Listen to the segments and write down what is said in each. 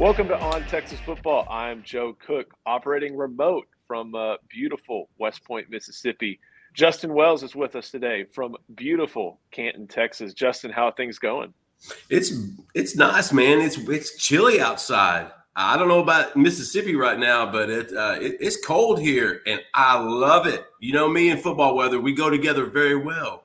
Welcome to On Texas Football. I'm Joe Cook, operating remote from uh, beautiful West Point, Mississippi. Justin Wells is with us today from beautiful Canton, Texas. Justin, how are things going? It's it's nice, man. It's it's chilly outside. I don't know about Mississippi right now, but it, uh, it, it's cold here, and I love it. You know me and football weather, we go together very well.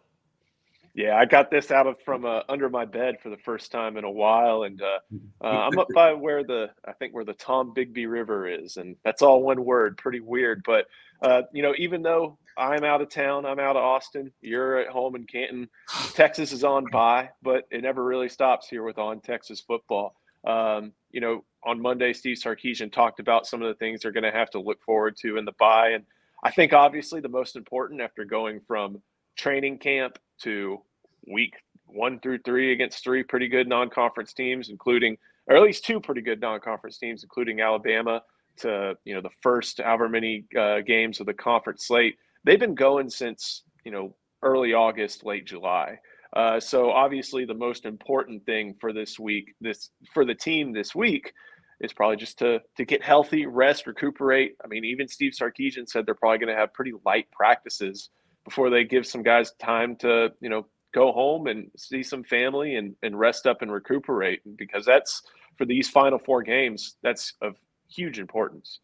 Yeah, I got this out of from uh, under my bed for the first time in a while, and uh, uh, I'm up by where the I think where the Tombigbee River is, and that's all one word. Pretty weird, but uh, you know, even though I'm out of town, I'm out of Austin. You're at home in Canton. Texas is on by, but it never really stops here with on Texas football. Um, you know, on Monday, Steve Sarkisian talked about some of the things they're going to have to look forward to in the bye, and I think obviously the most important after going from training camp to week one through three against three pretty good non-conference teams, including or at least two pretty good non-conference teams, including Alabama. To you know the first however many uh, games of the conference slate, they've been going since you know early August, late July. Uh, so obviously, the most important thing for this week, this for the team this week, is probably just to to get healthy, rest, recuperate. I mean, even Steve Sarkisian said they're probably going to have pretty light practices before they give some guys time to you know go home and see some family and, and rest up and recuperate because that's for these final four games that's of huge importance.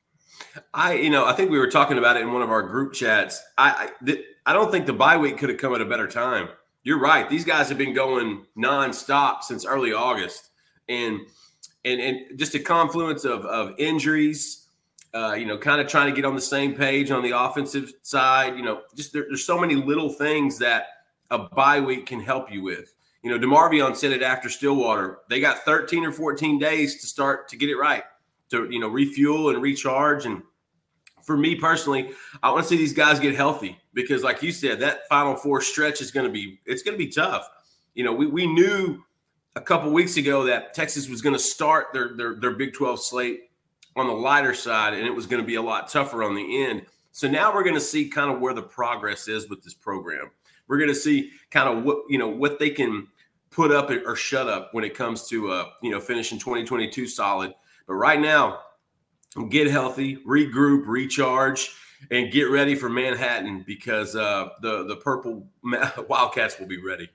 I you know i think we were talking about it in one of our group chats. I i, I don't think the bye week could have come at a better time. You're right. These guys have been going nonstop since early august. And and and just a confluence of of injuries uh, you know, kind of trying to get on the same page on the offensive side. You know, just there, there's so many little things that a bye week can help you with. You know, DeMarvion said it after Stillwater. They got 13 or 14 days to start to get it right, to, you know, refuel and recharge. And for me personally, I want to see these guys get healthy because, like you said, that final four stretch is going to be, it's going to be tough. You know, we, we knew a couple weeks ago that Texas was going to start their, their, their Big 12 slate on the lighter side and it was going to be a lot tougher on the end. So now we're going to see kind of where the progress is with this program. We're going to see kind of what you know what they can put up or shut up when it comes to uh, you know finishing 2022 solid. But right now, get healthy, regroup, recharge, and get ready for Manhattan because uh, the the purple Wildcats will be ready.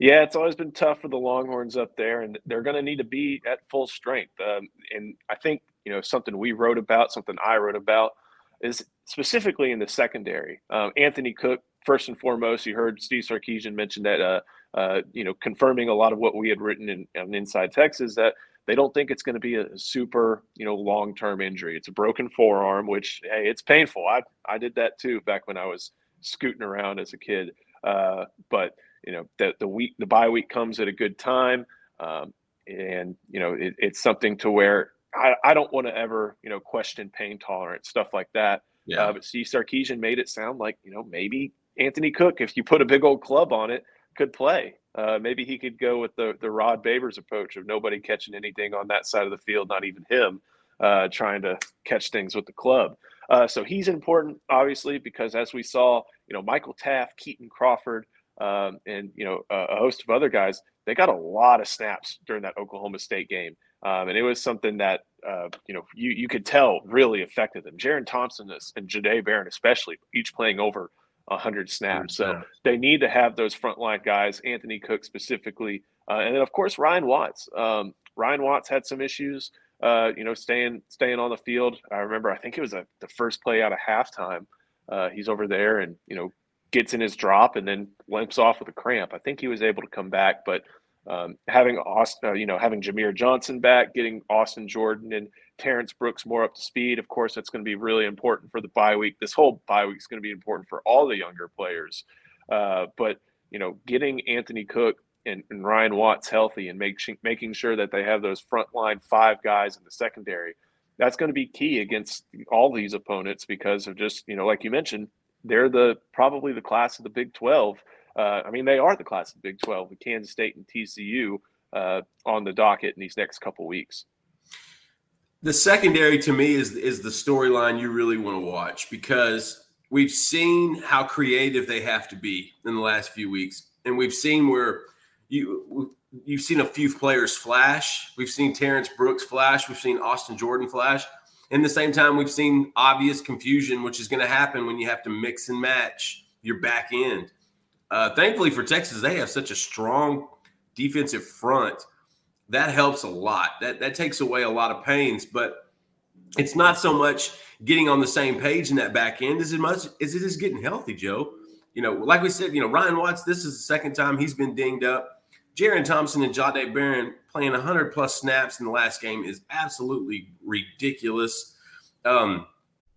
Yeah, it's always been tough for the Longhorns up there, and they're going to need to be at full strength. Um, and I think you know something we wrote about, something I wrote about, is specifically in the secondary. Um, Anthony Cook first and foremost, you heard Steve Sarkisian mention that, uh, uh, you know, confirming a lot of what we had written in, in Inside Texas that they don't think it's going to be a super, you know, long term injury. It's a broken forearm, which hey, it's painful. I I did that too back when I was scooting around as a kid. Uh, but you know, the the week the bye week comes at a good time, um, and you know, it, it's something to where I, I don't want to ever you know question pain tolerance stuff like that. Yeah. Uh, but Steve Sarkisian made it sound like you know maybe Anthony Cook, if you put a big old club on it, could play. Uh, maybe he could go with the the Rod Babers approach of nobody catching anything on that side of the field, not even him, uh, trying to catch things with the club. Uh, so he's important, obviously, because as we saw, you know, Michael Taaffe, Kitan Crawford, um, and you know a host of other guys, they got a lot of snaps during that Oklahoma State game, um, and it was something that uh, you know you you could tell really affected them. Jerrin Thompson and Jahdae Barron, especially, each playing over 100 snaps. So they need to have those frontline guys, Anthony Cook specifically, uh, and then of course Ryan Watts. Um, Ryan Watts had some issues, uh, you know, staying staying on the field. I remember, I think it was a, the first play out of halftime. Uh, he's over there and you know gets in his drop and then limps off with a cramp. I think he was able to come back, but um, having Austin, uh, you know, having Jamier Johnson back, getting Austin Jordan and Terrence Brooks more up to speed. Of course, that's going to be really important for the bye week. This whole bye week is going to be important for all the younger players. Uh, but you know, getting Anthony Cook and, and Ryan Watts healthy and make, making sure that they have those frontline five guys in the secondary, that's going to be key against all these opponents because of just you know, like you mentioned, they're the probably the class of the Big Twelve I mean, they are the class of Big 12 with Kansas State and TCU uh, on the docket in these next couple weeks. The secondary to me is is the storyline you really want to watch because we've seen how creative they have to be in the last few weeks, and we've seen where you you've seen a few players flash. We've seen Terrence Brooks flash. We've seen Austin Jordan flash. In the same time, we've seen obvious confusion, which is going to happen when you have to mix and match your back end. Uh, thankfully for Texas, they have such a strong defensive front. That helps a lot. That that takes away a lot of pains, but it's not so much getting on the same page in that back end as much as it is getting healthy, Joe. You know, like we said, you know, Ryan Watts, this is the second time he's been dinged up. Jerrin Thompson and Jahdae Barron playing 100 plus snaps in the last game is absolutely ridiculous. Um,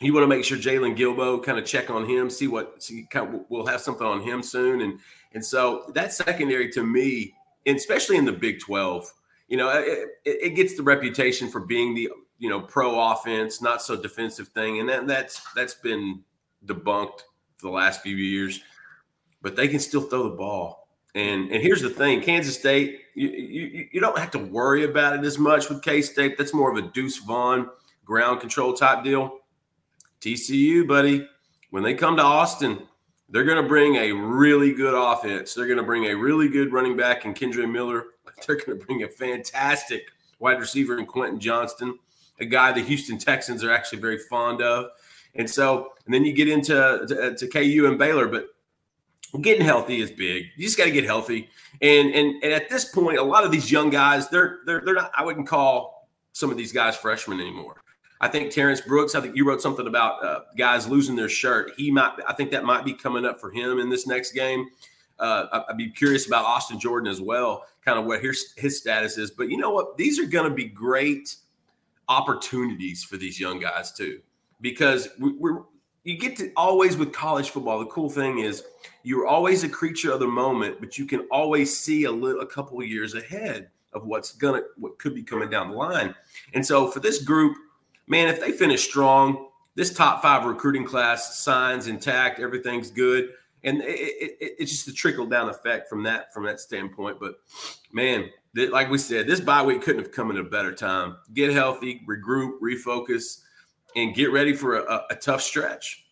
You want to make sure Jaylon Guilbeau kind of check on him, see what see kind of, we'll have something on him soon. And and so that secondary to me, especially in the Big 12, you know, it, it gets the reputation for being the you know pro offense, not so defensive thing, and that, that's that's been debunked for the last few years. But they can still throw the ball. And and here's the thing: Kansas State, you you, you don't have to worry about it as much with K State. That's more of a Deuce Vaughn ground control type deal. TCU, buddy, when they come to Austin, they're going to bring a really good offense. They're going to bring a really good running back in Kendre Miller. They're going to bring a fantastic wide receiver in Quentin Johnston, a guy the Houston Texans are actually very fond of. And so, and then you get into to, to KU and Baylor, but getting healthy is big. You just got to get healthy. And, and and at this point, a lot of these young guys, they're they're they're not. I wouldn't call some of these guys freshmen anymore. I think Terrence Brooks. I think you wrote something about uh, guys losing their shirt. He might. I think that might be coming up for him in this next game. Uh, I'd be curious about Austin Jordan as well, kind of what his his status is. But you know what? These are going to be great opportunities for these young guys too, because we, we're you get to always with college football. The cool thing is you're always a creature of the moment, but you can always see a little, a couple years ahead of what's gonna what could be coming down the line. And so for this group, man, if they finish strong, this top five recruiting class signs intact, everything's good and it, it, it's just a trickle down effect from that from that standpoint. But man, th- like we said, this bye week couldn't have come at a better time. Get healthy, regroup, refocus, and get ready for a, a tough stretch.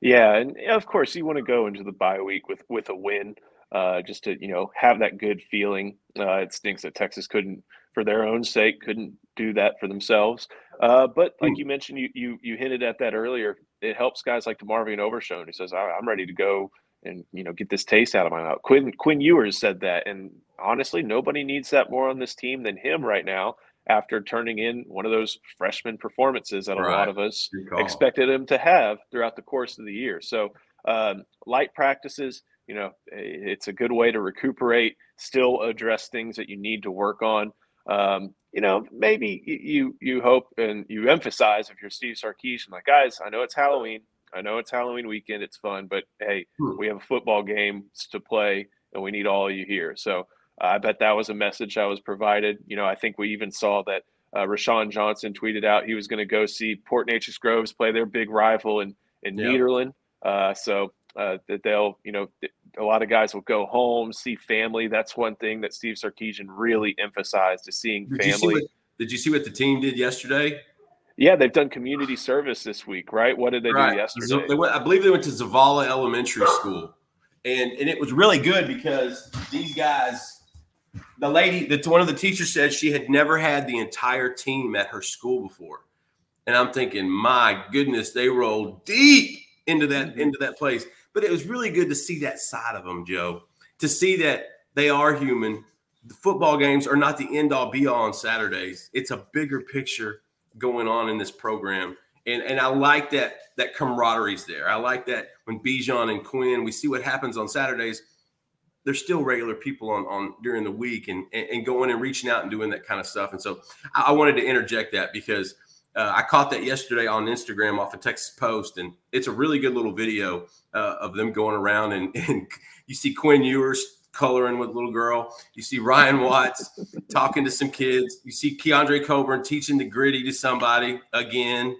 Yeah, and of course you want to go into the bye week with with a win, uh, just to you know have that good feeling. Uh, it stinks that Texas couldn't, for their own sake, couldn't do that for themselves. Uh, but like you mentioned, you you you hinted at that earlier. It helps guys like DeMarvion Overshown who says, "I'm ready to go and you know get this taste out of my mouth." Quinn Quinn Ewers said that, and honestly, nobody needs that more on this team than him right now. After turning in one of those freshman performances that a right. lot of us expected him to have throughout the course of the year, so um, light practices, you know, it's a good way to recuperate, still address things that you need to work on. Um, you know, maybe you you hope and you emphasize if you're Steve Sarkisian, like guys, I know it's Halloween, I know it's Halloween weekend, it's fun, but hey, hmm. we have a football game to play, and we need all of you here. So uh, I bet that was a message that was provided. You know, I think we even saw that uh, Roschon Johnson tweeted out he was going to go see Port Neches Groves play their big rival in in yep. Nederland. Uh, so uh, that they'll, you know, a lot of guys will go home, see family. That's one thing that Steve Sarkisian really emphasized is seeing did family. You what, did you see what the team did yesterday? Yeah, they've done community service this week, right? What did they right. do yesterday? they went, I believe they went to Zavala Elementary School, and and it was really good because these guys, the lady, that one of the teachers said she had never had the entire team at her school before, and I'm thinking, my goodness, they rolled deep into that mm-hmm. into that place. But it was really good to see that side of them, Joe, to see that they are human. The football games are not the end all be all on Saturdays. It's a bigger picture going on in this program. And, and I like that that camaraderie's there. I like that when Bijan and Quinn, we see what happens on Saturdays. They're still regular people on, on during the week and, and, and going and reaching out and doing that kind of stuff. And so I, I wanted to interject that because – uh, I caught that yesterday on Instagram off of Texas Post, and it's a really good little video uh, of them going around. And, and you see Quinn Ewers coloring with little girl. You see Ryan Watts talking to some kids. You see Keondre Coburn teaching the gritty to somebody again.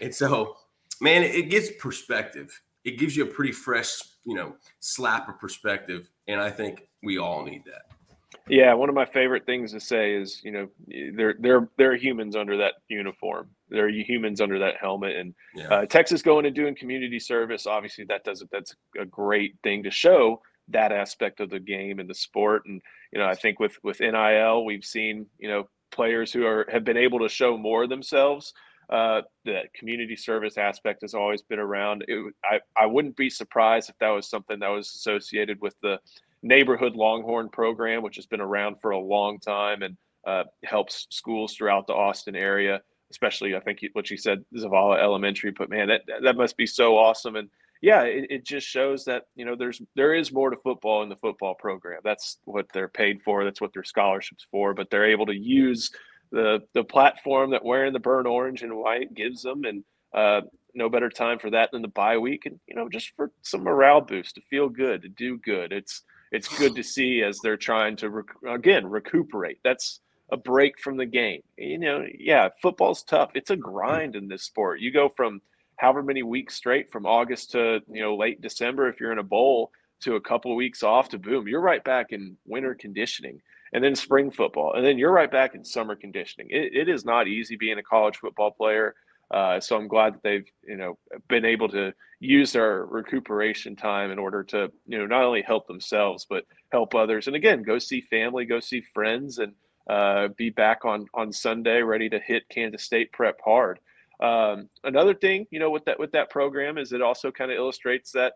And so, man, it gives perspective. It gives you a pretty fresh, you know, slap of perspective. And I think we all need that. Yeah, one of my favorite things to say is, you know, they're they're they're humans under that uniform. They're humans under that helmet. And yeah. uh, Texas going and doing community service, obviously, that does it. that's a great thing to show that aspect of the game and the sport. And you know, I think with with NIL, we've seen you know players who are have been able to show more themselves. Uh, the community service aspect has always been around. It, I I wouldn't be surprised if that was something that was associated with the neighborhood Longhorn program, which has been around for a long time and uh, helps schools throughout the Austin area. Especially, I think what you said, Zavala Elementary. But man, that that must be so awesome. And yeah, it, it just shows that you know there's there is more to football in the football program. That's what they're paid for. That's what their scholarships for. But they're able to use the the platform that wearing the burnt orange and white gives them, and uh, no better time for that than the bye week, and you know just for some morale boost to feel good, to do good. It's it's good to see as they're trying to rec- again recuperate. That's a break from the game. You know, yeah, football's tough. It's a grind in this sport. You go from however many weeks straight from August to, you know, late December if you're in a bowl to a couple of weeks off to boom, you're right back in winter conditioning and then spring football. And then you're right back in summer conditioning. it, it is not easy being a college football player. Uh, so I'm glad that they've you know been able to use their recuperation time in order to you know not only help themselves but help others. And again, go see family, go see friends, and uh, be back on on Sunday ready to hit Kansas State prep hard. Um, another thing, you know, with that with that program is it also kind of illustrates that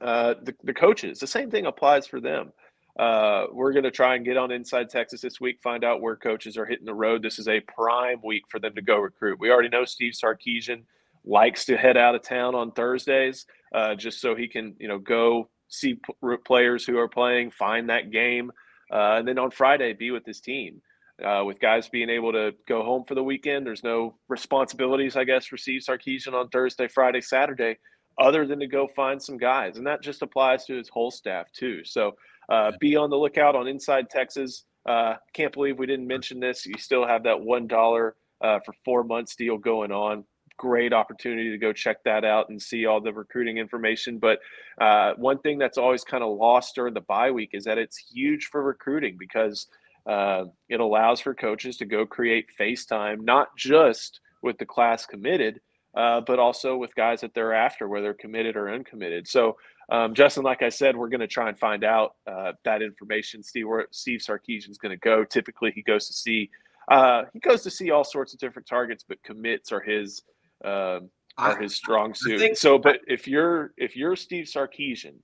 uh, the the coaches the same thing applies for them. Uh, we're going to try and get on Inside Texas this week, find out where coaches are hitting the road. This is a prime week for them to go recruit. We already know Steve Sarkisian likes to head out of town on Thursdays uh, just so he can, you know, go see p- players who are playing, find that game, uh, and then on Friday be with his team. Uh, with guys being able to go home for the weekend, there's no responsibilities, I guess, for Steve Sarkisian on Thursday, Friday, Saturday, other than to go find some guys, and that just applies to his whole staff too. So uh, be on the lookout on Inside Texas. Uh, can't believe we didn't mention this. You still have that one dollar uh, for four months deal going on. Great opportunity to go check that out and see all the recruiting information. But uh, one thing that's always kind of lost during the bye week is that it's huge for recruiting because uh, it allows for coaches to go create FaceTime, not just with the class committed, uh, but also with guys that they're after, whether committed or uncommitted. So um, Justin, like I said, we're going to try and find out uh, that information. Steve, where Steve Sarkisian is going to go. Typically, he goes to see uh, he goes to see all sorts of different targets, but commits are his uh, are his strong suit. Think, so, but if you're if you're Steve Sarkisian,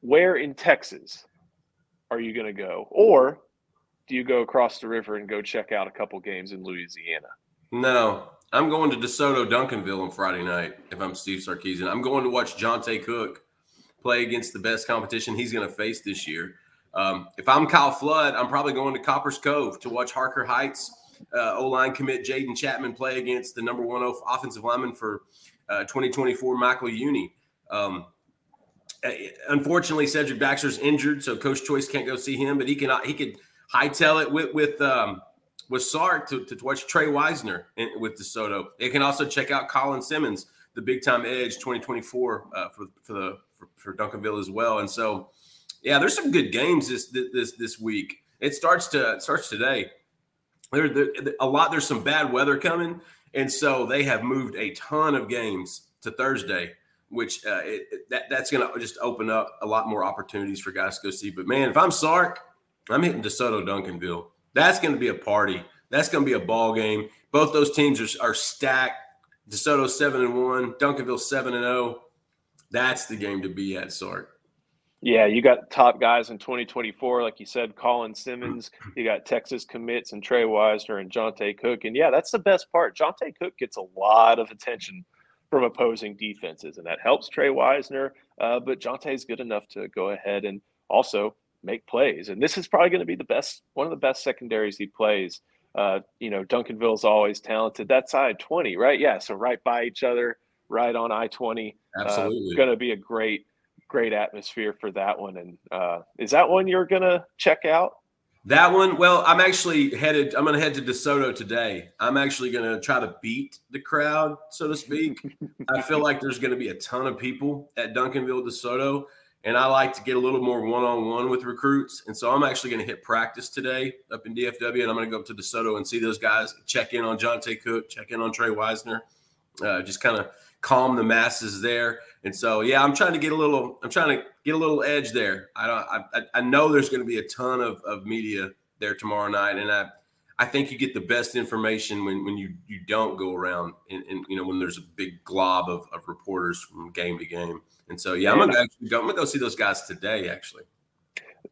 where in Texas are you going to go, or do you go across the river and go check out a couple games in Louisiana? No, I'm going to DeSoto Duncanville on Friday night. If I'm Steve Sarkisian, I'm going to watch Johntay Cook play against the best competition he's going to face this year. Um, if I'm Kyle Flood, I'm probably going to Copperas Cove to watch Harker Heights uh, O line commit Jaden Chapman play against the number one offensive lineman for uh, 2024, Michael Uni. Um, uh, unfortunately, Cedric Baxter's injured, so Coach Choice can't go see him, but he can he could hightail it with with um, with Sark to, to watch Trey Wisner in, with DeSoto. They can also check out Colin Simmons, the big time edge 2024 uh, for for the for, for Duncanville as well. And so, yeah, there's some good games this this this week. It starts to it starts today. There, there a lot. There's some bad weather coming, and so they have moved a ton of games to Thursday, which uh, it, that that's going to just open up a lot more opportunities for guys to go see. But man, if I'm Sark, I'm hitting DeSoto Duncanville. That's going to be a party. That's going to be a ball game. Both those teams are, are stacked. DeSoto seven and one, Duncanville seven and zero. That's the game to be at, Sark. Yeah, you got top guys in 2024, like you said, Colin Simmons. You got Texas commits and Trey Wisner and Johntay Cook. And yeah, that's the best part. Johntay Cook gets a lot of attention from opposing defenses, and that helps Trey Wisner. Uh, but Johntay's good enough to go ahead and also make plays. And this is probably going to be the best, one of the best secondaries he plays. Uh, you know, Duncanville's always talented. That side 20, right? Yeah. So right by each other, right on I 20. Absolutely. Uh, going to be a great, great atmosphere for that one. And uh, is that one you're gonna check out? That one, well, I'm actually headed. I'm going to head to DeSoto today. I'm actually going to try to beat the crowd, so to speak. I feel like there's going to be a ton of people at Duncanville, DeSoto, and I like to get a little more one-on-one with recruits. And so I'm actually going to hit practice today up in DFW, and I'm going to go up to DeSoto and see those guys, check in on Johntay Cook, check in on Trey Wisner, uh, just kind of calm the masses there. And so, yeah, I'm trying to get a little, I'm trying to get a little edge there. I don't, I, I know there's going to be a ton of, of media there tomorrow night. And I, I think you get the best information when, when you, you don't go around and, and you know, when there's a big glob of, of reporters from game to game. And so, yeah, I'm going to actually go, I'm going to go see those guys today, actually.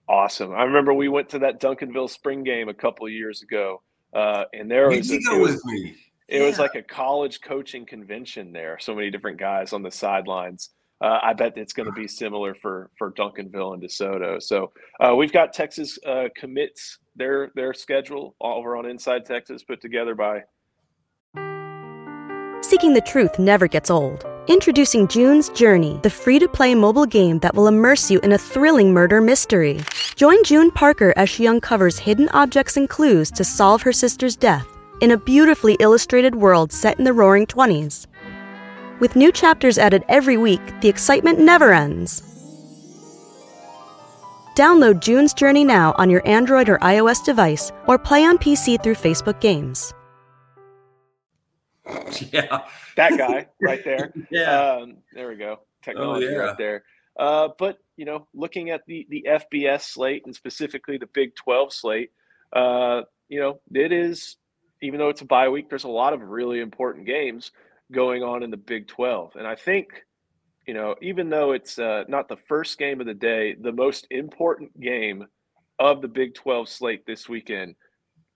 Awesome. I remember we went to that Duncanville spring game a couple of years ago. Uh, and there Did was, you go with me? It yeah. was like a college coaching convention there. So many different guys on the sidelines. Uh, I bet it's going to be similar for for Duncanville and DeSoto. So uh, we've got Texas uh, commits their their schedule over on Inside Texas, put together by. Seeking the truth never gets old. Introducing June's Journey, the free to play mobile game that will immerse you in a thrilling murder mystery. Join June Parker as she uncovers hidden objects and clues to solve her sister's death in a beautifully illustrated world set in the roaring 20s. With new chapters added every week, the excitement never ends. Download June's Journey now on your Android or iOS device or play on PC through Facebook Games. Yeah. That guy right there. yeah. Um, there we go. Technology oh, yeah. right there. Uh, but, you know, looking at the, the FBS slate and specifically the Big 12 slate, uh, you know, it is even though it's a bye week, there's a lot of really important games going on in the Big 12. And I think, you know, even though it's uh, not the first game of the day, the most important game of the Big 12 slate this weekend,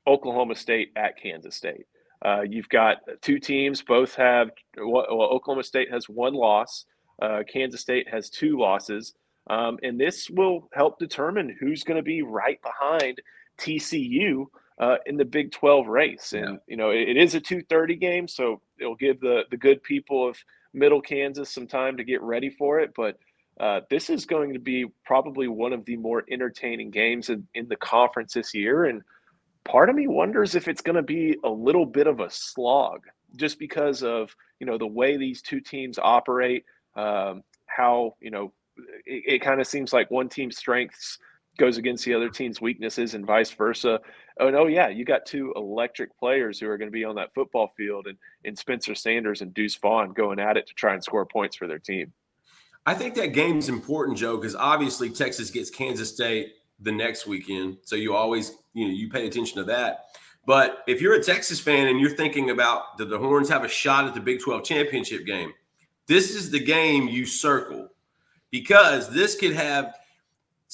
Oklahoma State at Kansas State. Uh, you've got two teams, both have, well, Oklahoma State has one loss, uh, Kansas State has two losses. Um, and this will help determine who's going to be right behind TCU uh, in the Big 12 race. And, yeah. you know, it, it is a 230 game, so it'll give the, the good people of middle Kansas some time to get ready for it. But uh, this is going to be probably one of the more entertaining games in, in the conference this year. And part of me wonders if it's going to be a little bit of a slog just because of, you know, the way these two teams operate, um, how, you know, it, it kind of seems like one team's strengths – goes against the other team's weaknesses and vice versa. Oh no, oh, yeah, you got two electric players who are going to be on that football field and, and Spencer Sanders and Deuce Vaughn going at it to try and score points for their team. I think that game's important, Joe, because obviously Texas gets Kansas State the next weekend. So you always, you know, you pay attention to that. But if you're a Texas fan and you're thinking about do the Horns have a shot at the Big 12 championship game, this is the game you circle because this could have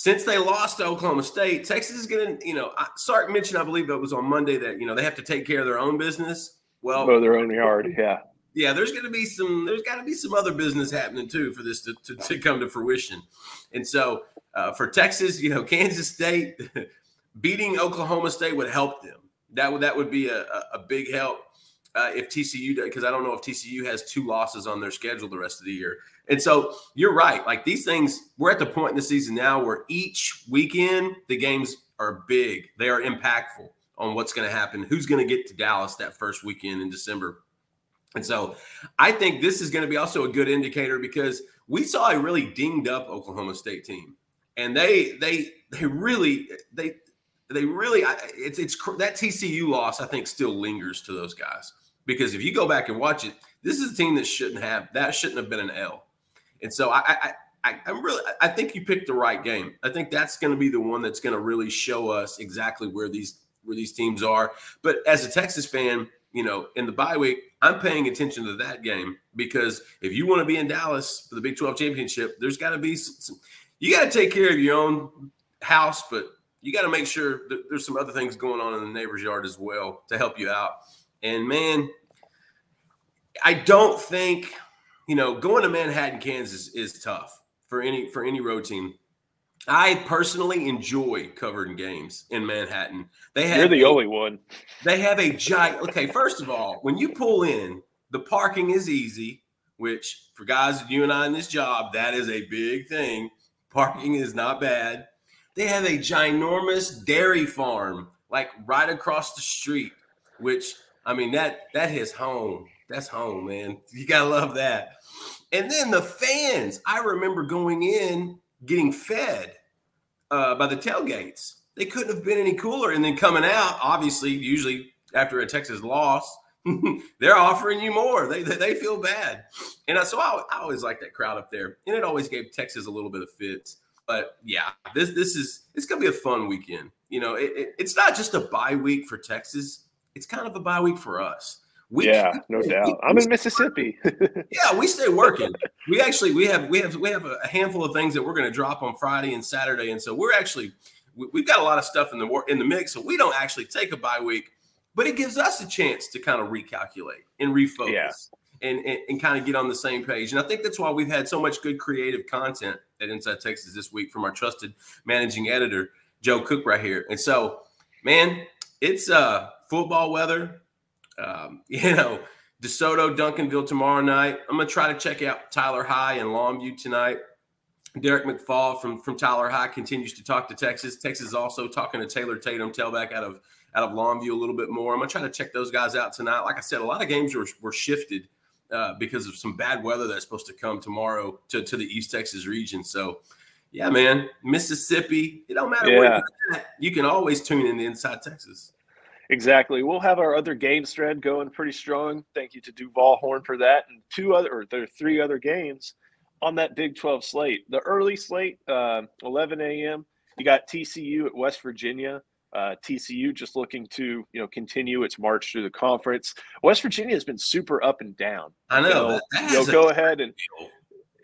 since they lost to Oklahoma State, Texas is going to, you know, Sark mentioned, I believe that was on Monday that, you know, they have to take care of their own business. Well, mow their own yard. Yeah. Yeah. There's going to be some, there's got to be some other business happening too for this to, to, to come to fruition. And so uh, for Texas, you know, Kansas State beating Oklahoma State would help them. That would, that would be a, a big help uh, if TCU, because I don't know if TCU has two losses on their schedule the rest of the year. And so you're right. Like these things, we're at the point in the season now where each weekend the games are big. They are impactful on what's going to happen. Who's going to get to Dallas that first weekend in December? And so I think this is going to be also a good indicator because we saw a really dinged up Oklahoma State team. And they they they really they they really it's it's that TCU loss I think still lingers to those guys because if you go back and watch it, this is a team that shouldn't have that shouldn't have been an L. And so I, I, I I'm really I think you picked the right game. I think that's going to be the one that's going to really show us exactly where these where these teams are. But as a Texas fan, you know, in the bye week, I'm paying attention to that game because if you want to be in Dallas for the Big 12 championship, there's got to be some, some you got to take care of your own house, but you got to make sure that there's some other things going on in the neighbor's yard as well to help you out. And man, I don't think you know, going to Manhattan, Kansas is tough for any for any road team. I personally enjoy covering games in Manhattan. They have You're the only one. They have a giant. Okay, first of all, when you pull in, the parking is easy. which for guys, you and I in this job, that is a big thing. Parking is not bad. They have a ginormous dairy farm like right across the street, which I mean that that that is home. That's home, man. You gotta love that. And then the fans. I remember going in getting fed uh, by the tailgates. They couldn't have been any cooler. And then coming out, obviously, usually after a Texas loss, they're offering you more. They, they, feel bad. And so I, I always like that crowd up there. And it always gave Texas a little bit of fits. But yeah, this this is it's gonna be a fun weekend. You know, it, it, it's not just a bye week for Texas. It's kind of a bye week for us. We, yeah, no doubt. We, I'm in Mississippi. yeah, we stay working. We actually we have we have we have a handful of things that we're going to drop on Friday and Saturday, and so we're actually we, have got a lot of stuff in the in the mix. So we don't actually take a bye week, but it gives us a chance to kind of recalculate and refocus. Yeah. And, and, and kind of get on the same page. And I think that's why we've had so much good creative content at Inside Texas this week from our trusted managing editor, Joe Cook, right here. And so, man, it's uh football weather. Um, you know, DeSoto, Duncanville tomorrow night. I'm gonna try to check out Tyler High and Longview tonight. Derek McFall from from Tyler High continues to talk to Texas. Texas is also talking to Taylor Tatum, tailback out of out of Longview a little bit more. I'm gonna try to check those guys out tonight. Like I said, a lot of games were, were shifted uh, because of some bad weather that's supposed to come tomorrow to, to the East Texas region. So, yeah, man, Mississippi. It don't matter yeah. where you're at, you can always tune in to Inside Texas. Exactly. We'll have our other games thread going pretty strong. Thank you to Duval Horn for that, and two other or there are three other games on that Big 12 slate. The early slate, uh, 11 a.m. You got TCU at West Virginia. Uh, TCU just looking to you know continue its march through the conference. West Virginia has been super up and down. I know. So, you know, go ahead and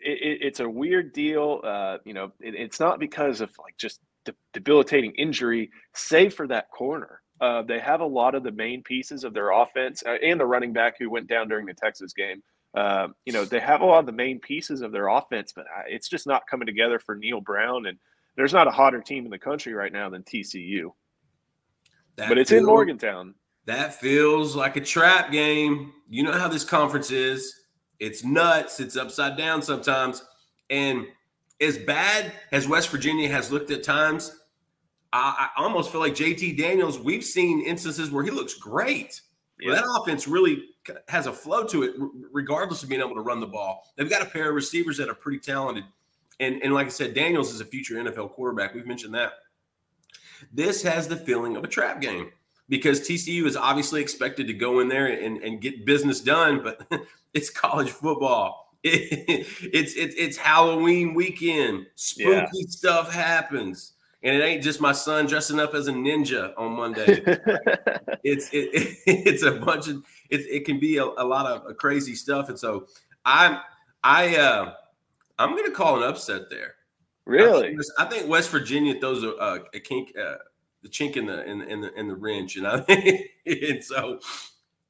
it, it, it's a weird deal. Uh, you know, it, it's not because of like just de- debilitating injury, save for that corner. Uh, they have a lot of the main pieces of their offense uh, and the running back who went down during the Texas game. Uh, you know, they have a lot of the main pieces of their offense, but uh, it's just not coming together for Neal Brown. And there's not a hotter team in the country right now than TCU. That but it's feels, in Morgantown. That feels like a trap game. You know how this conference is. It's nuts. It's upside down sometimes. And as bad as West Virginia has looked at times, I, I almost feel like JT Daniels. We've seen instances where he looks great. Yeah. Well, that offense really has a flow to it, regardless of being able to run the ball. They've got a pair of receivers that are pretty talented. And, and like I said, Daniels is a future NFL quarterback. We've mentioned that. This has the feeling of a trap game because TCU is obviously expected to go in there and, and get business done, but it's college football. It, it's, it's it's Halloween weekend. Spooky yeah. stuff happens and it ain't just my son dressing up as a ninja on Monday. it's it, it, it's a bunch of it, it can be a, a lot of crazy stuff, and so I'm I uh, I'm going to call an upset there. Really, I think, I think West Virginia throws a, a, a kink, uh, the chink in the in, in the in the wrench, and I and so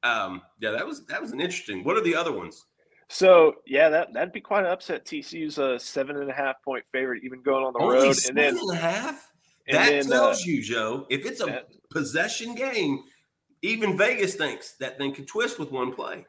um, yeah, that was that was an interesting. What are the other ones? So yeah, that that'd be quite an upset. TCU's a seven and a half point favorite, even going on the Only road. Seven and then and a half. That then, tells uh, you, Joe, if it's a that, possession game, even Vegas thinks that thing could twist with one play.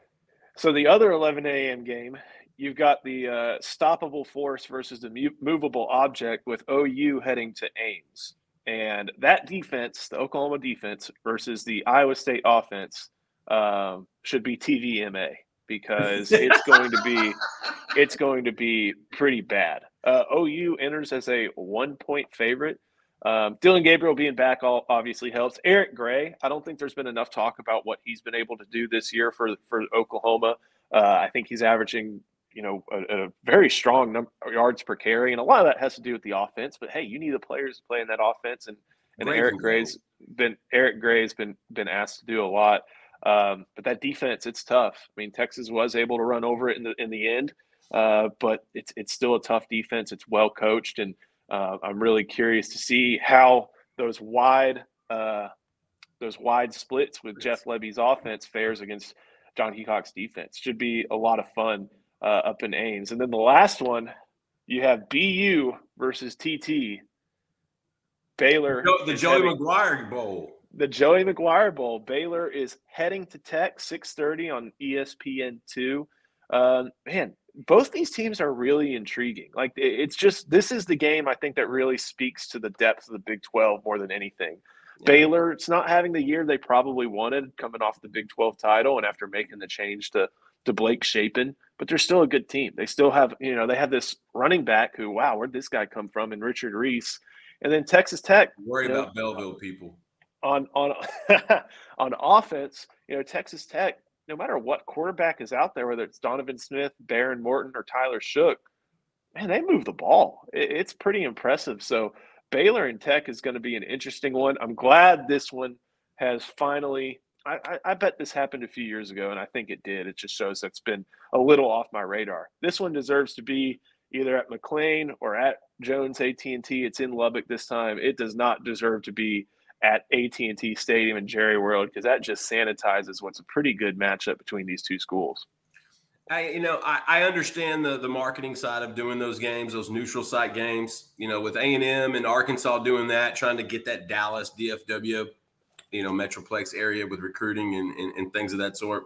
So the other 11 a.m. game, you've got the uh, stoppable force versus the movable object with OU heading to Ames, and that defense, the Oklahoma defense versus the Iowa State offense, um, should be TVMA because it's going to be it's going to be pretty bad. Uh, OU enters as a one point favorite. Um, Dillon Gabriel being back all obviously helps. Eric Gray, I don't think there's been enough talk about what he's been able to do this year for for Oklahoma. Uh, I think he's averaging you know a, a very strong number yards per carry, and a lot of that has to do with the offense. But hey, you need the players to play in that offense, and and Great Eric Gray's been Eric Gray's been been asked to do a lot. Um, but that defense, it's tough. I mean, Texas was able to run over it in the in the end, uh, but it's it's still a tough defense. It's well coached, and uh, I'm really curious to see how those wide uh, those wide splits with Jeff Lebby's offense fares against Jon Heacock's defense. Should be a lot of fun uh, up in Ames. And then the last one, you have BU versus TT. Baylor. The Joey McGuire Bowl the Joey McGuire Bowl. Baylor is heading to Tech 6:30 on ESPN two. Uh, man, both these teams are really intriguing. Like it's just this is the game I think that really speaks to the depth of the Big 12 more than anything. Yeah. Baylor, it's not having the year they probably wanted coming off the Big 12 title and after making the change to to Blake Shapen, but they're still a good team. They still have, you know, they have this running back who, wow, where'd this guy come from? And Richard Reese. And then Texas Tech. Worry you know, about Belleville people. On on on offense, you know, Texas Tech, no matter what quarterback is out there, whether it's Donovan Smith, Behren Morton, or Tyler Shough, man, they move the ball. It's pretty impressive. So Baylor and Tech is going to be an interesting one. I'm glad this one has finally. I, I, I, bet this happened a few years ago, and I think it did. It just shows that's been a little off my radar. This one deserves to be either at McLane or at Jones AT&T. It's in Lubbock this time. It does not deserve to be at AT&T Stadium in Jerry World because that just sanitizes what's a pretty good matchup between these two schools. I, you know, I, I, understand the the marketing side of doing those games, those neutral site games. You know, with A and M and Arkansas doing that, trying to get that Dallas DFW, you know, Metroplex area with recruiting and, and, and things of that sort.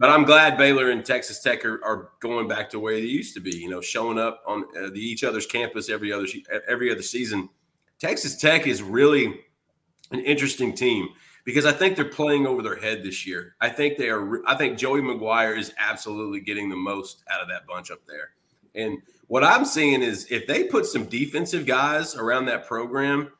But I'm glad Baylor and Texas Tech are, are, going back to where they used to be. You know, showing up on uh, the, each other's campus every other every other season. Texas Tech is really an interesting team because I think they're playing over their head this year. I think they are. I think Joey McGuire is absolutely getting the most out of that bunch up there. And what I'm seeing is if they put some defensive guys around that program,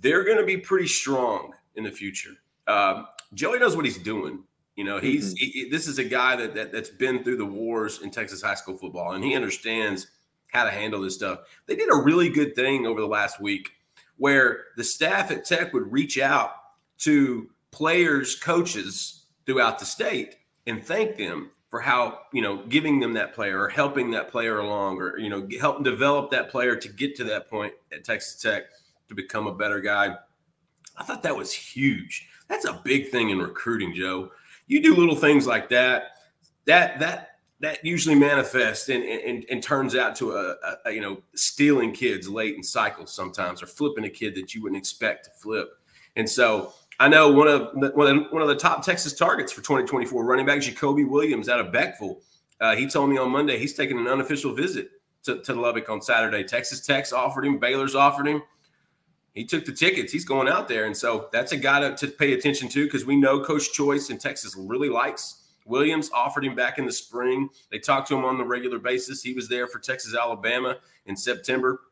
they're going to be pretty strong in the future. Uh, Joey knows what he's doing. You know, he's mm-hmm. he, this is a guy that, that that's been through the wars in Texas high school football, and he understands how to handle this stuff. They did a really good thing over the last week where the staff at Tech would reach out to players, coaches throughout the state and thank them for how, you know, giving them that player or helping that player along or, you know, helping develop that player to get to that point at Texas Tech to become a better guy. I thought that was huge. That's a big thing in recruiting, Joe you do little things like that. That that that usually manifests and, and, and turns out to a, a, you know stealing kids late in cycles sometimes or flipping a kid that you wouldn't expect to flip. And so I know one of the, one of, the top Texas targets for 2024 running back Jacoby Williams out of Beckville. Uh, he told me on Monday he's taking an unofficial visit to, to Lubbock on Saturday. Texas Tech's offered him, Baylor's offered him he took the tickets. He's going out there. And so that's a guy to, to pay attention to because we know Coach Choice in Texas really likes Williams, offered him back in the spring. They talked to him on the regular basis. He was there for Texas, Alabama in September.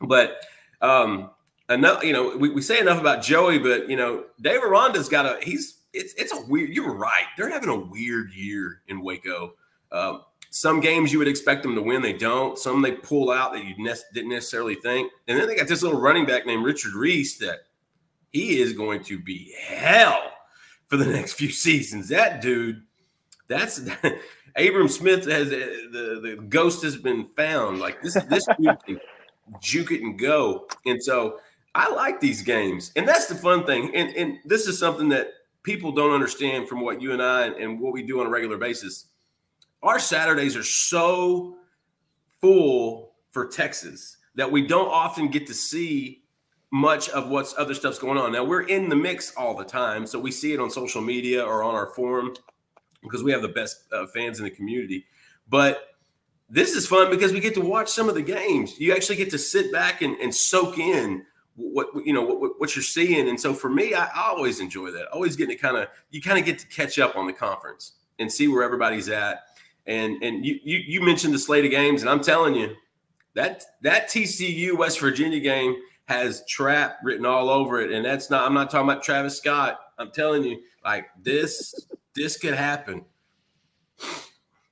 But, um, enough, you know, we, we say enough about Joey, but, you know, Dave Aranda's got a, he's, it's, it's a weird, you were right. They're having a weird year in Waco. Um, some games you would expect them to win, they don't. Some they pull out that you ne- didn't necessarily think. And then they got this little running back named Richard Reese that he is going to be hell for the next few seasons. That dude, that's Abram Smith has uh, the the ghost has been found. Like this this dude can juke it and go. And so I like these games, and that's the fun thing. And and this is something that people don't understand from what you and I and, and what we do on a regular basis our Saturdays are so full for Texas that we don't often get to see much of what's other stuff's going on. Now we're in the mix all the time, so we see it on social media or on our forum because we have the best uh, fans in the community. But this is fun because we get to watch some of the games. You actually get to sit back and, and soak in what you know what, what you're seeing. And so for me, I, I always enjoy that. Always getting to kind of you kind of get to catch up on the conference and see where everybody's at. And and you, you you mentioned the slate of games, and I'm telling you, that that TCU West Virginia game has trap written all over it. And that's not I'm not talking about Travis Scott. I'm telling you, like this, this could happen.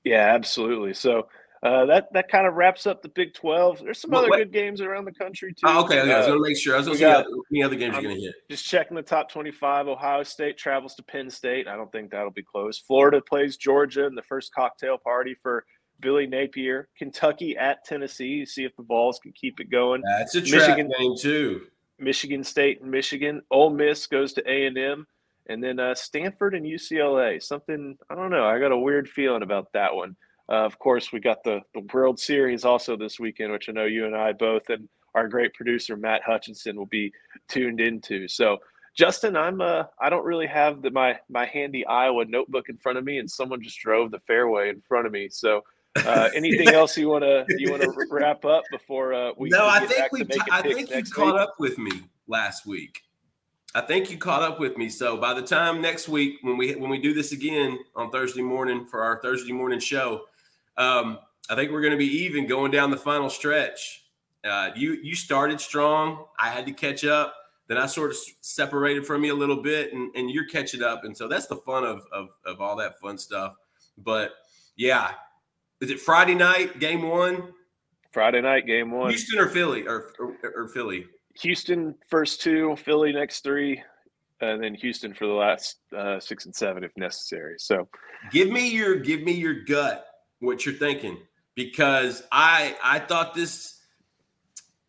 Yeah, absolutely. So uh, that that kind of wraps up the Big Twelve. There's some what, other what? good games around the country too. Oh, okay, okay. Uh, I was going to make sure. I was going to see got, any other games I'm you're going to hit. Just checking the top 25. Ohio State travels to Penn State. I don't think that'll be close. Florida plays Georgia in the first cocktail party for Billy Napier. Kentucky at Tennessee. See if the Vols can keep it going. That's a Michigan game too. Michigan State and Michigan. Ole Miss goes to A and M, and then uh, Stanford and UCLA. Something I don't know. I got a weird feeling about that one. Uh, of course, we got the the World Series also this weekend, which I know you and I both and our great producer Matt Hutchinson will be tuned into. So, Justin, I'm uh I don't really have the, my my handy Iowa notebook in front of me, and someone just drove the fairway in front of me. So. Uh, anything else you want to you want to wrap up before uh, we? No, I think we. I think you caught week? up with me last week. I think you caught up with me. So by the time next week, when we when we do this again on Thursday morning for our Thursday morning show, um, I think we're going to be even going down the final stretch. Uh, you you started strong. I had to catch up. Then I sort of separated from you a little bit, and, and you're catching up. And so that's the fun of, of of all that fun stuff. But yeah, is it Friday night game one? Friday night game one. Houston or Philly or or, or Philly? Houston first two, Philly next three, and then Houston for the last uh, six and seven if necessary. So, give me your give me your gut what you're thinking because I I thought this.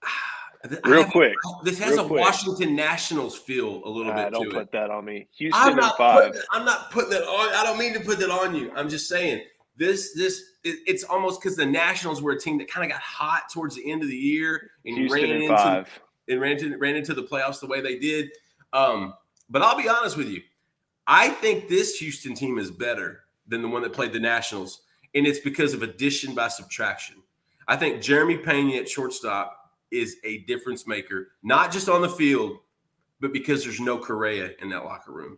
Real quick, this has a quick. Washington Nationals feel a little uh, bit. Don't put it. that on me. Houston I'm not five. Putting, I'm not putting that on. I don't mean to put that on you. I'm just saying this. This it, it's almost because the Nationals were a team that kind of got hot towards the end of the year and Houston ran into five. and ran into ran into the playoffs the way they did. Um, but I'll be honest with you, I think this Houston team is better than the one that played the Nationals and it's because of addition by subtraction. I think Jeremy Pena at shortstop is a difference maker, not just on the field, but because there's no Correa in that locker room.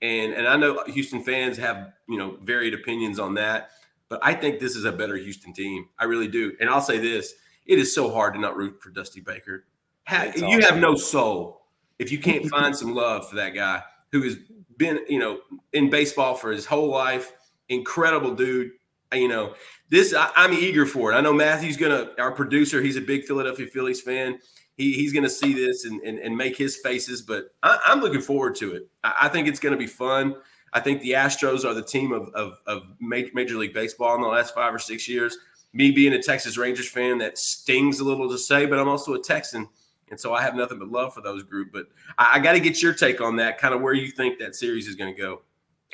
And and I know Houston fans have you know varied opinions on that, but I think this is a better Houston team. I really do. And I'll say this: it is so hard to not root for Dusty Baker. you awesome. have no soul if you can't find some love for that guy who has been you know in baseball for his whole life. Incredible dude you know, this I, am eager for it. I know Matthew's gonna, our producer, he's a big Philadelphia Phillies fan. He, he's gonna see this and, and, and make his faces, but I, am looking forward to it. I, I, think it's gonna be fun. I think the Astros are the team of, of, of Major League Baseball in the last five or six years. Me being a Texas Rangers fan, that stings a little to say, but I'm also a Texan. And so I have nothing but love for those group. But I, I got to get your take on that, kind of where you think that series is going to go.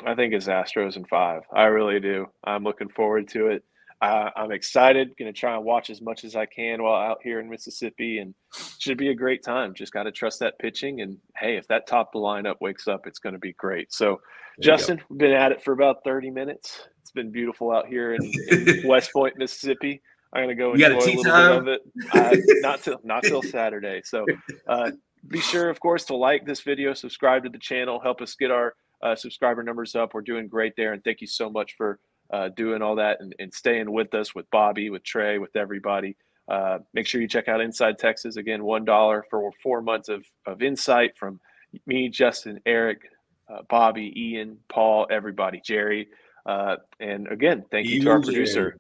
I think it's Astros in five. I really do. I'm looking forward to it. Uh, I'm excited. Going to try and watch as much as I can while out here in Mississippi, and should be a great time. Just got to trust that pitching, and hey, if that top of the lineup wakes up, it's going to be great. So, there Justin, we've been at it for about 30 minutes. It's been beautiful out here in, in West Point, Mississippi. I'm going to go you enjoy a, a little time? bit of it. Uh, not till not till Saturday. So, uh, be sure, of course, to like this video, subscribe to the channel, help us get our uh, subscriber numbers up. We're doing great there, and thank you so much for uh, doing all that and, and, staying with us, with Bobby, with Trey, with everybody. Uh, make sure you check out Inside Texas again. One dollar for four months of of insight from me, Justin, Eric, uh, Bobby, Ian, Paul, everybody, Jerry, uh, and again, thank you to our producer.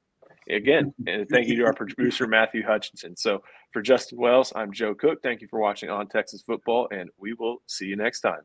Again, and thank you to our producer Matthew Hutchinson. So for Justin Wells, I'm Joe Cook. Thank you for watching on Texas football, and we will see you next time.